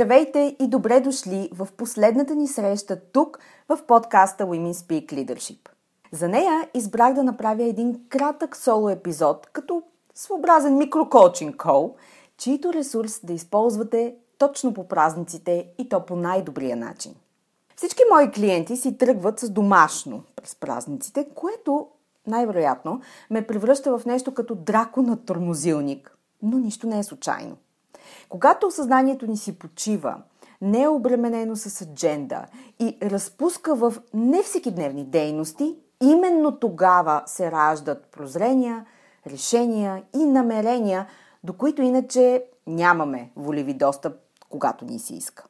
Здравейте и добре дошли в последната ни среща тук в подкаста Women Speak Leadership. За нея избрах да направя един кратък соло епизод, като своеобразен микрокоучинг кол, чието ресурс да използвате точно по празниците и то по най-добрия начин. Всички мои клиенти си тръгват с домашно през празниците, което най-вероятно ме превръща в нещо като драко на тормозилник. Но нищо не е случайно – когато осъзнанието ни си почива, не е обременено с адженда и разпуска в не всекидневни дейности, именно тогава се раждат прозрения, решения и намерения, до които иначе нямаме волеви достъп, когато ни се иска.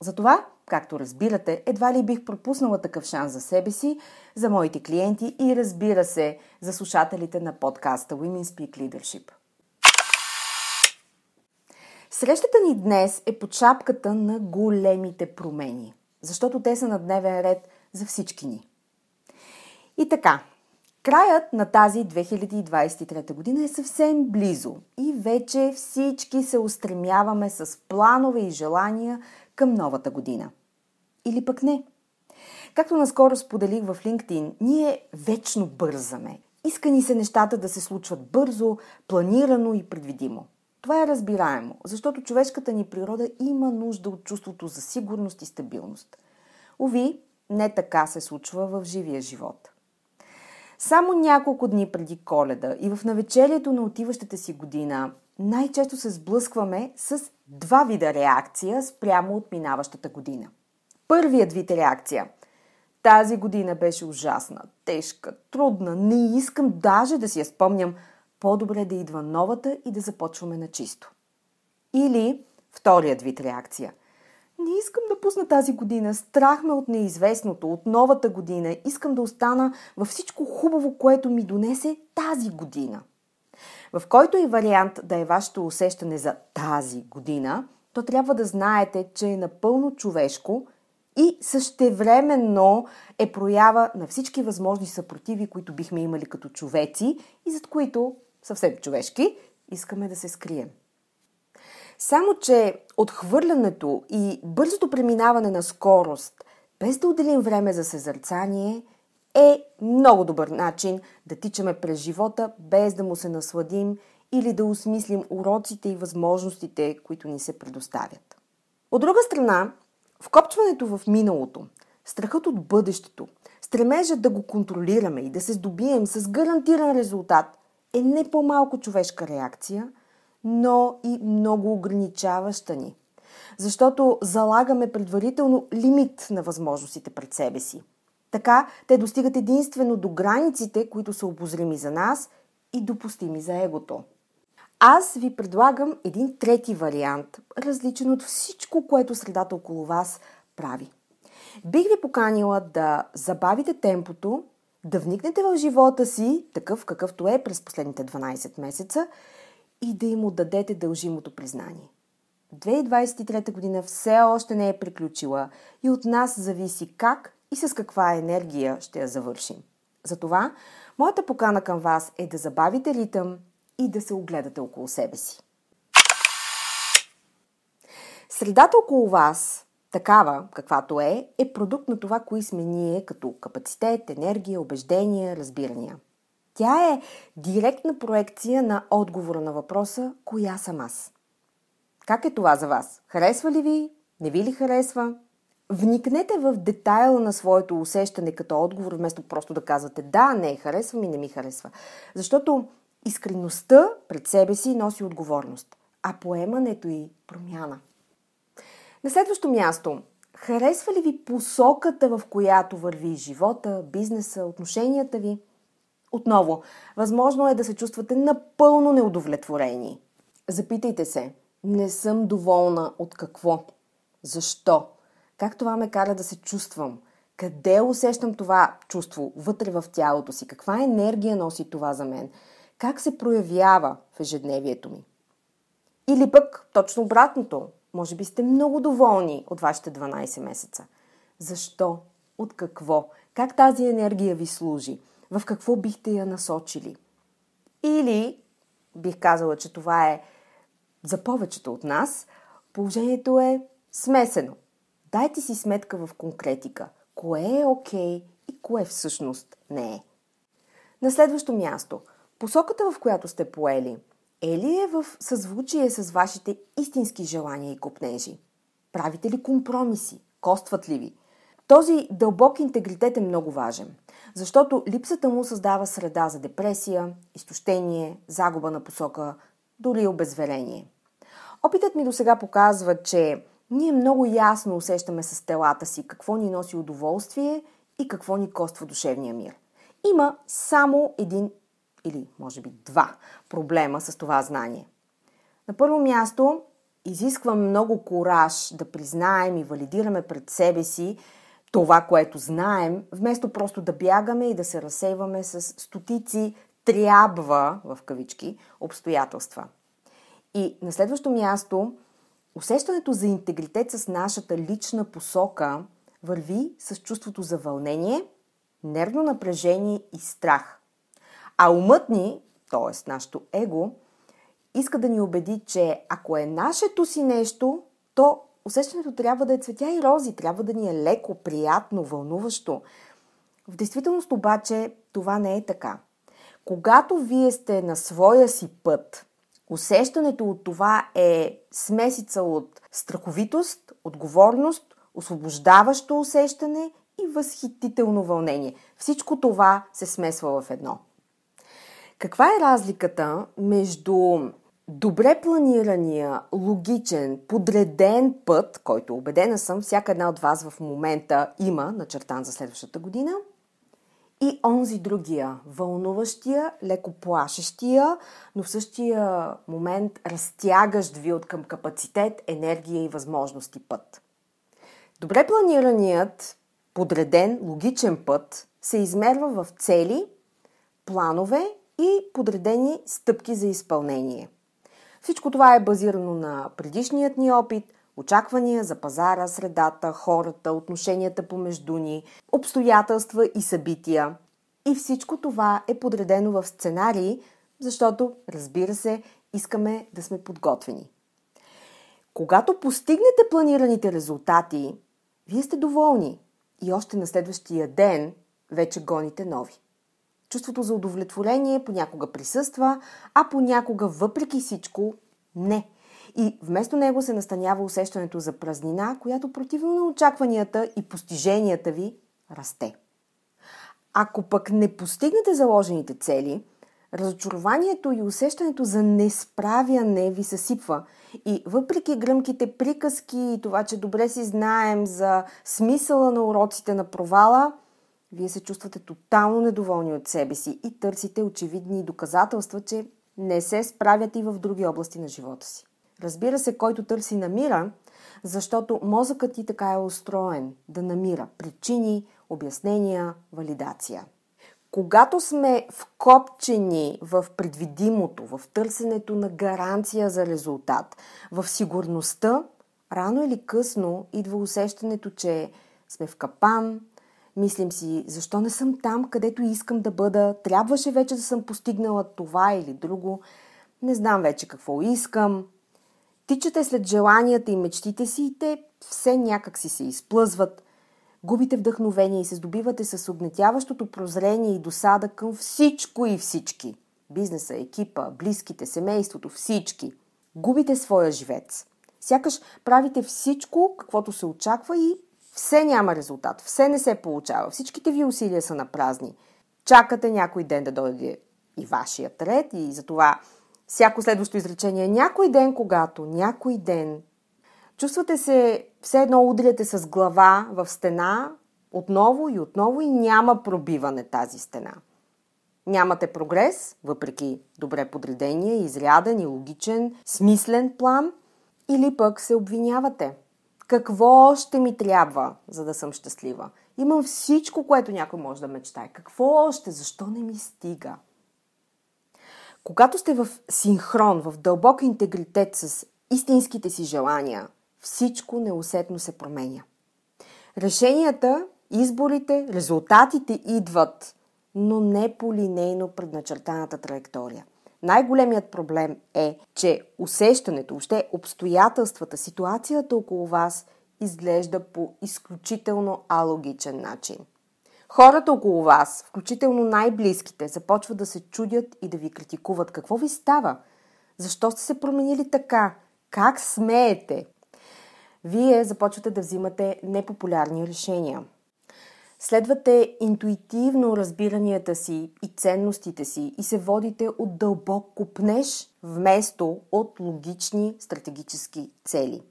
Затова, както разбирате, едва ли бих пропуснала такъв шанс за себе си, за моите клиенти и разбира се, за слушателите на подкаста Women Speak Leadership. Срещата ни днес е под шапката на големите промени, защото те са на дневен ред за всички ни. И така, краят на тази 2023 година е съвсем близо и вече всички се устремяваме с планове и желания към новата година. Или пък не. Както наскоро споделих в LinkedIn, ние вечно бързаме. Иска ни се нещата да се случват бързо, планирано и предвидимо – това е разбираемо, защото човешката ни природа има нужда от чувството за сигурност и стабилност. Ови, не така се случва в живия живот. Само няколко дни преди коледа и в навечерието на отиващата си година най-често се сблъскваме с два вида реакция спрямо от минаващата година. Първият вид реакция. Тази година беше ужасна, тежка, трудна, не искам даже да си я спомням – по-добре да идва новата и да започваме на чисто. Или вторият вид реакция. Не искам да пусна тази година, страх ме от неизвестното, от новата година, искам да остана във всичко хубаво, което ми донесе тази година. В който и вариант да е вашето усещане за тази година, то трябва да знаете, че е напълно човешко и същевременно е проява на всички възможни съпротиви, които бихме имали като човеци и зад които съвсем човешки, искаме да се скрием. Само, че отхвърлянето и бързото преминаване на скорост, без да отделим време за съзърцание, е много добър начин да тичаме през живота, без да му се насладим или да осмислим уроците и възможностите, които ни се предоставят. От друга страна, вкопчването в миналото, страхът от бъдещето, стремежът да го контролираме и да се здобием с гарантиран резултат е не по-малко човешка реакция, но и много ограничаваща ни. Защото залагаме предварително лимит на възможностите пред себе си. Така те достигат единствено до границите, които са обозрими за нас и допустими за егото. Аз ви предлагам един трети вариант, различен от всичко, което средата около вас прави. Бих ви поканила да забавите темпото да вникнете в живота си, такъв какъвто е през последните 12 месеца и да им отдадете дължимото признание. 2023 година все още не е приключила и от нас зависи как и с каква енергия ще я завършим. Затова моята покана към вас е да забавите ритъм и да се огледате около себе си. Средата около вас, такава каквато е, е продукт на това, кои сме ние като капацитет, енергия, убеждения, разбирания. Тя е директна проекция на отговора на въпроса «Коя съм аз?». Как е това за вас? Харесва ли ви? Не ви ли харесва? Вникнете в детайла на своето усещане като отговор, вместо просто да казвате да, не, харесва ми, не ми харесва. Защото искреността пред себе си носи отговорност, а поемането и промяна. На следващо място, харесва ли ви посоката, в която върви живота, бизнеса, отношенията ви? Отново, възможно е да се чувствате напълно неудовлетворени. Запитайте се, не съм доволна от какво? Защо? Как това ме кара да се чувствам? Къде усещам това чувство вътре в тялото си? Каква енергия носи това за мен? Как се проявява в ежедневието ми? Или пък точно обратното. Може би сте много доволни от вашите 12 месеца. Защо? От какво? Как тази енергия ви служи? В какво бихте я насочили? Или бих казала, че това е за повечето от нас, положението е смесено. Дайте си сметка в конкретика. Кое е окей okay и кое всъщност не е. На следващо място. Посоката, в която сте поели, е ли е в съзвучие с вашите истински желания и купнежи? Правите ли компромиси? Костват ли ви? Този дълбок интегритет е много важен, защото липсата му създава среда за депресия, изтощение, загуба на посока, дори обезверение. Опитът ми до сега показва, че ние много ясно усещаме с телата си какво ни носи удоволствие и какво ни коства душевния мир. Има само един или може би два проблема с това знание. На първо място, изисква много кораж да признаем и валидираме пред себе си това, което знаем, вместо просто да бягаме и да се разсейваме с стотици трябва, в кавички, обстоятелства. И на следващо място, Усещането за интегритет с нашата лична посока върви с чувството за вълнение, нервно напрежение и страх. А умът ни, т.е. нашето его, иска да ни убеди, че ако е нашето си нещо, то усещането трябва да е цветя и рози, трябва да ни е леко, приятно, вълнуващо. В действителност обаче това не е така. Когато вие сте на своя си път, Усещането от това е смесица от страховитост, отговорност, освобождаващо усещане и възхитително вълнение. Всичко това се смесва в едно. Каква е разликата между добре планирания, логичен, подреден път, който убедена съм, всяка една от вас в момента има начертан за следващата година – и онзи другия, вълнуващия, леко плашещия, но в същия момент разтягащ ви от към капацитет, енергия и възможности път. Добре планираният, подреден, логичен път се измерва в цели, планове и подредени стъпки за изпълнение. Всичко това е базирано на предишният ни опит – очаквания за пазара, средата, хората, отношенията помежду ни, обстоятелства и събития. И всичко това е подредено в сценарии, защото, разбира се, искаме да сме подготвени. Когато постигнете планираните резултати, вие сте доволни и още на следващия ден вече гоните нови. Чувството за удовлетворение понякога присъства, а понякога въпреки всичко не – и вместо него се настанява усещането за празнина, която противно на очакванията и постиженията ви расте. Ако пък не постигнете заложените цели, разочарованието и усещането за несправяне ви съсипва. И въпреки гръмките приказки и това, че добре си знаем за смисъла на уроците на провала, вие се чувствате тотално недоволни от себе си и търсите очевидни доказателства, че не се справят и в други области на живота си. Разбира се, който търси намира, защото мозъкът ти така е устроен да намира причини, обяснения, валидация. Когато сме вкопчени в предвидимото, в търсенето на гаранция за резултат, в сигурността, рано или късно идва усещането, че сме в капан, мислим си, защо не съм там, където искам да бъда, трябваше вече да съм постигнала това или друго, не знам вече какво искам, Тичате след желанията и мечтите си и те все някак си се изплъзват. Губите вдъхновение и се здобивате с огнетяващото прозрение и досада към всичко и всички. Бизнеса, екипа, близките, семейството, всички. Губите своя живец. Сякаш правите всичко, каквото се очаква и все няма резултат, все не се получава, всичките ви усилия са на празни. Чакате някой ден да дойде и вашият ред и затова всяко следващо изречение някой ден, когато, някой ден. Чувствате се, все едно удряте с глава в стена, отново и отново и няма пробиване тази стена. Нямате прогрес, въпреки добре подредения, изряден и логичен, смислен план, или пък се обвинявате – какво още ми трябва, за да съм щастлива? Имам всичко, което някой може да мечтае. Какво още? Защо не ми стига? Когато сте в синхрон, в дълбок интегритет с истинските си желания, всичко неусетно се променя. Решенията, изборите, резултатите идват, но не по линейно предначертаната траектория – най-големият проблем е, че усещането, въобще обстоятелствата, ситуацията около вас изглежда по изключително алогичен начин. Хората около вас, включително най-близките, започват да се чудят и да ви критикуват. Какво ви става? Защо сте се променили така? Как смеете? Вие започвате да взимате непопулярни решения – Следвате интуитивно разбиранията си и ценностите си и се водите от дълбок купнеж, вместо от логични стратегически цели.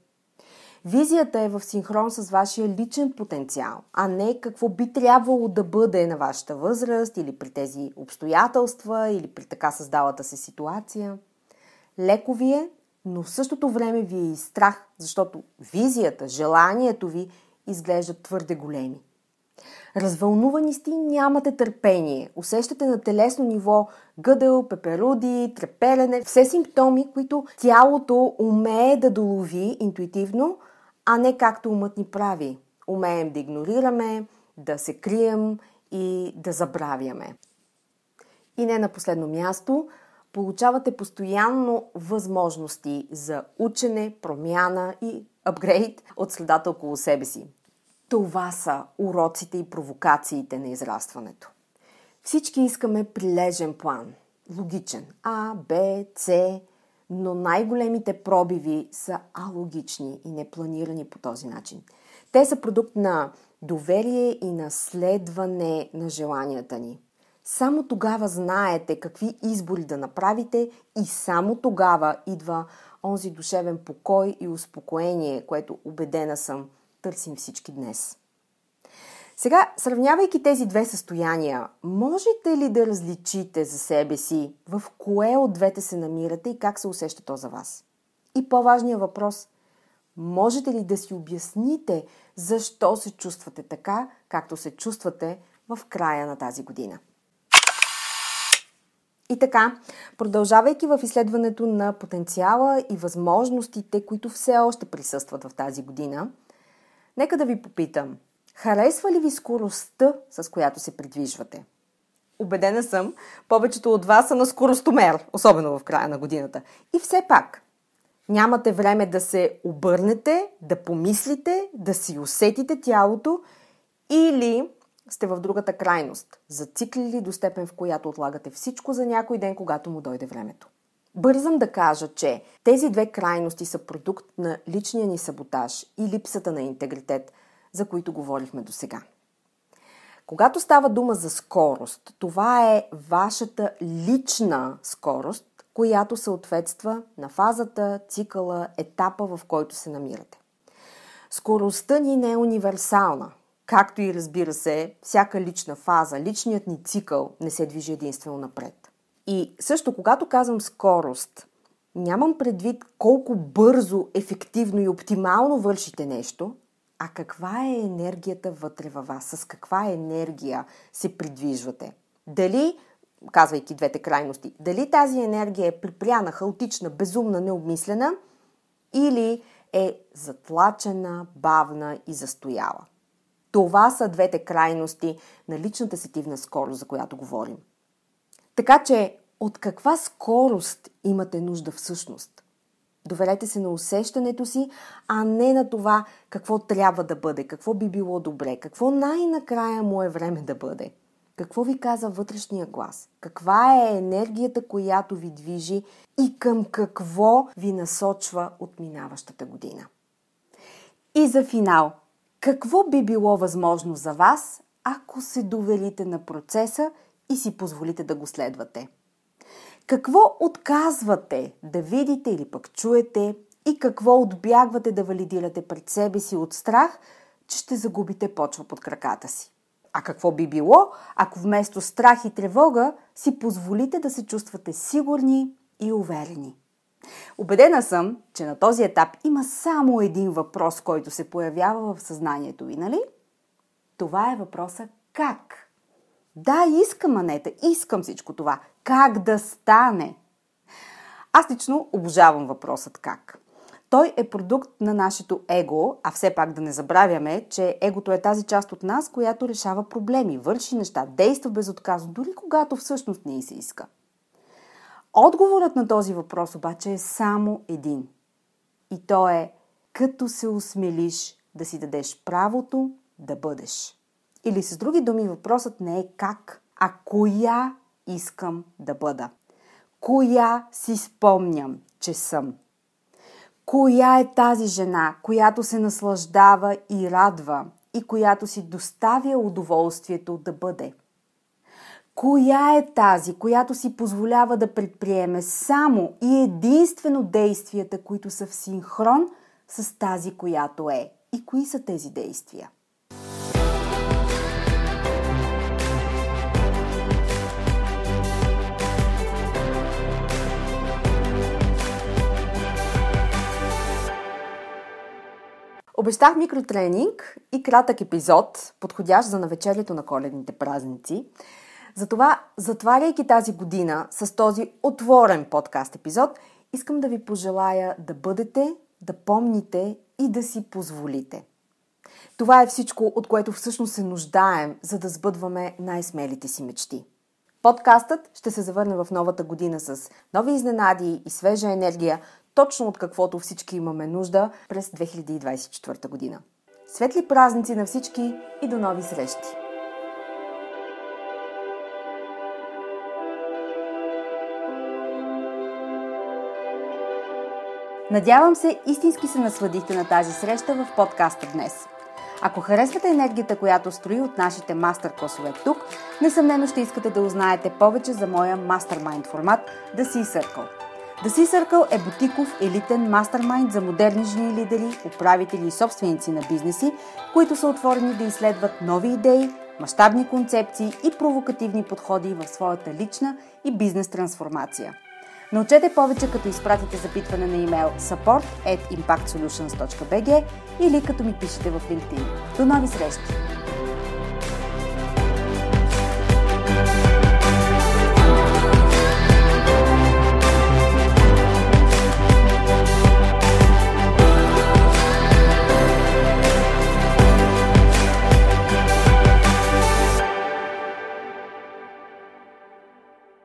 Визията е в синхрон с вашия личен потенциал, а не какво би трябвало да бъде на вашата възраст или при тези обстоятелства или при така създалата се ситуация. Леко ви е, но в същото време ви е и страх, защото визията, желанието ви изглеждат твърде големи. Развълнувани сте нямате търпение. Усещате на телесно ниво гъдъл, пеперуди, треперене, все симптоми, които тялото умее да долови интуитивно, а не както умът ни прави. Умеем да игнорираме, да се крием и да забравяме. И не на последно място, получавате постоянно възможности за учене, промяна и апгрейд от следата около себе си. Това са уроците и провокациите на израстването. Всички искаме прилежен план. Логичен. А, Б, С. Но най-големите пробиви са алогични и непланирани по този начин. Те са продукт на доверие и наследване на желанията ни. Само тогава знаете какви избори да направите и само тогава идва онзи душевен покой и успокоение, което убедена съм търсим всички днес. Сега, сравнявайки тези две състояния, можете ли да различите за себе си в кое от двете се намирате и как се усеща то за вас? И по-важният въпрос – можете ли да си обясните защо се чувствате така, както се чувствате в края на тази година? И така, продължавайки в изследването на потенциала и възможностите, които все още присъстват в тази година – Нека да ви попитам, харесва ли ви скоростта, с която се придвижвате? Обедена съм, повечето от вас са на скоростомер, особено в края на годината. И все пак, нямате време да се обърнете, да помислите, да си усетите тялото или сте в другата крайност, зациклили до степен, в която отлагате всичко за някой ден, когато му дойде времето. Бързам да кажа, че тези две крайности са продукт на личния ни саботаж и липсата на интегритет, за които говорихме до сега. Когато става дума за скорост, това е вашата лична скорост, която съответства на фазата, цикъла, етапа, в който се намирате. Скоростта ни не е универсална, както и разбира се, всяка лична фаза, личният ни цикъл не се движи единствено напред. И също, когато казвам скорост, нямам предвид колко бързо, ефективно и оптимално вършите нещо, а каква е енергията вътре във вас, с каква енергия се придвижвате. Дали, казвайки двете крайности, дали тази енергия е припряна, хаотична, безумна, необмислена или е затлачена, бавна и застояла. Това са двете крайности на личната сетивна скорост, за която говорим. Така че от каква скорост имате нужда всъщност? Доверете се на усещането си, а не на това какво трябва да бъде, какво би било добре, какво най-накрая му е време да бъде. Какво ви каза вътрешния глас? Каква е енергията, която ви движи и към какво ви насочва от минаващата година? И за финал, какво би било възможно за вас, ако се доверите на процеса и си позволите да го следвате? Какво отказвате да видите или пък чуете и какво отбягвате да валидирате пред себе си от страх, че ще загубите почва под краката си? А какво би било, ако вместо страх и тревога си позволите да се чувствате сигурни и уверени? Обедена съм, че на този етап има само един въпрос, който се появява в съзнанието ви, нали? Това е въпроса как? Да, искам, Анета, искам всичко това. Как да стане? Аз лично обожавам въпросът как. Той е продукт на нашето его, а все пак да не забравяме, че егото е тази част от нас, която решава проблеми, върши неща, действа безотказно, дори когато всъщност не се иска. Отговорът на този въпрос обаче е само един. И то е като се осмелиш да си дадеш правото да бъдеш. Или с други думи, въпросът не е как, а коя искам да бъда. Коя си спомням, че съм. Коя е тази жена, която се наслаждава и радва и която си доставя удоволствието да бъде? Коя е тази, която си позволява да предприеме само и единствено действията, които са в синхрон с тази, която е? И кои са тези действия? Обещах микротренинг и кратък епизод, подходящ за навечерието на коледните празници. Затова, затваряйки тази година с този отворен подкаст епизод, искам да ви пожелая да бъдете, да помните и да си позволите. Това е всичко, от което всъщност се нуждаем, за да сбъдваме най-смелите си мечти. Подкастът ще се завърне в новата година с нови изненади и свежа енергия, точно от каквото всички имаме нужда през 2024 година. Светли празници на всички и до нови срещи! Надявам се, истински се насладихте на тази среща в подкаста днес. Ако харесвате енергията, която строи от нашите мастер-класове тук, несъмнено ще искате да узнаете повече за моя мастермайнд формат The Sea Circle. The Sea Circle е бутиков елитен мастермайнд за модерни жени лидери, управители и собственици на бизнеси, които са отворени да изследват нови идеи, мащабни концепции и провокативни подходи в своята лична и бизнес трансформация – Научете повече като изпратите запитване на имейл support at impactsolutions.bg или като ми пишете в LinkedIn. До нови срещи!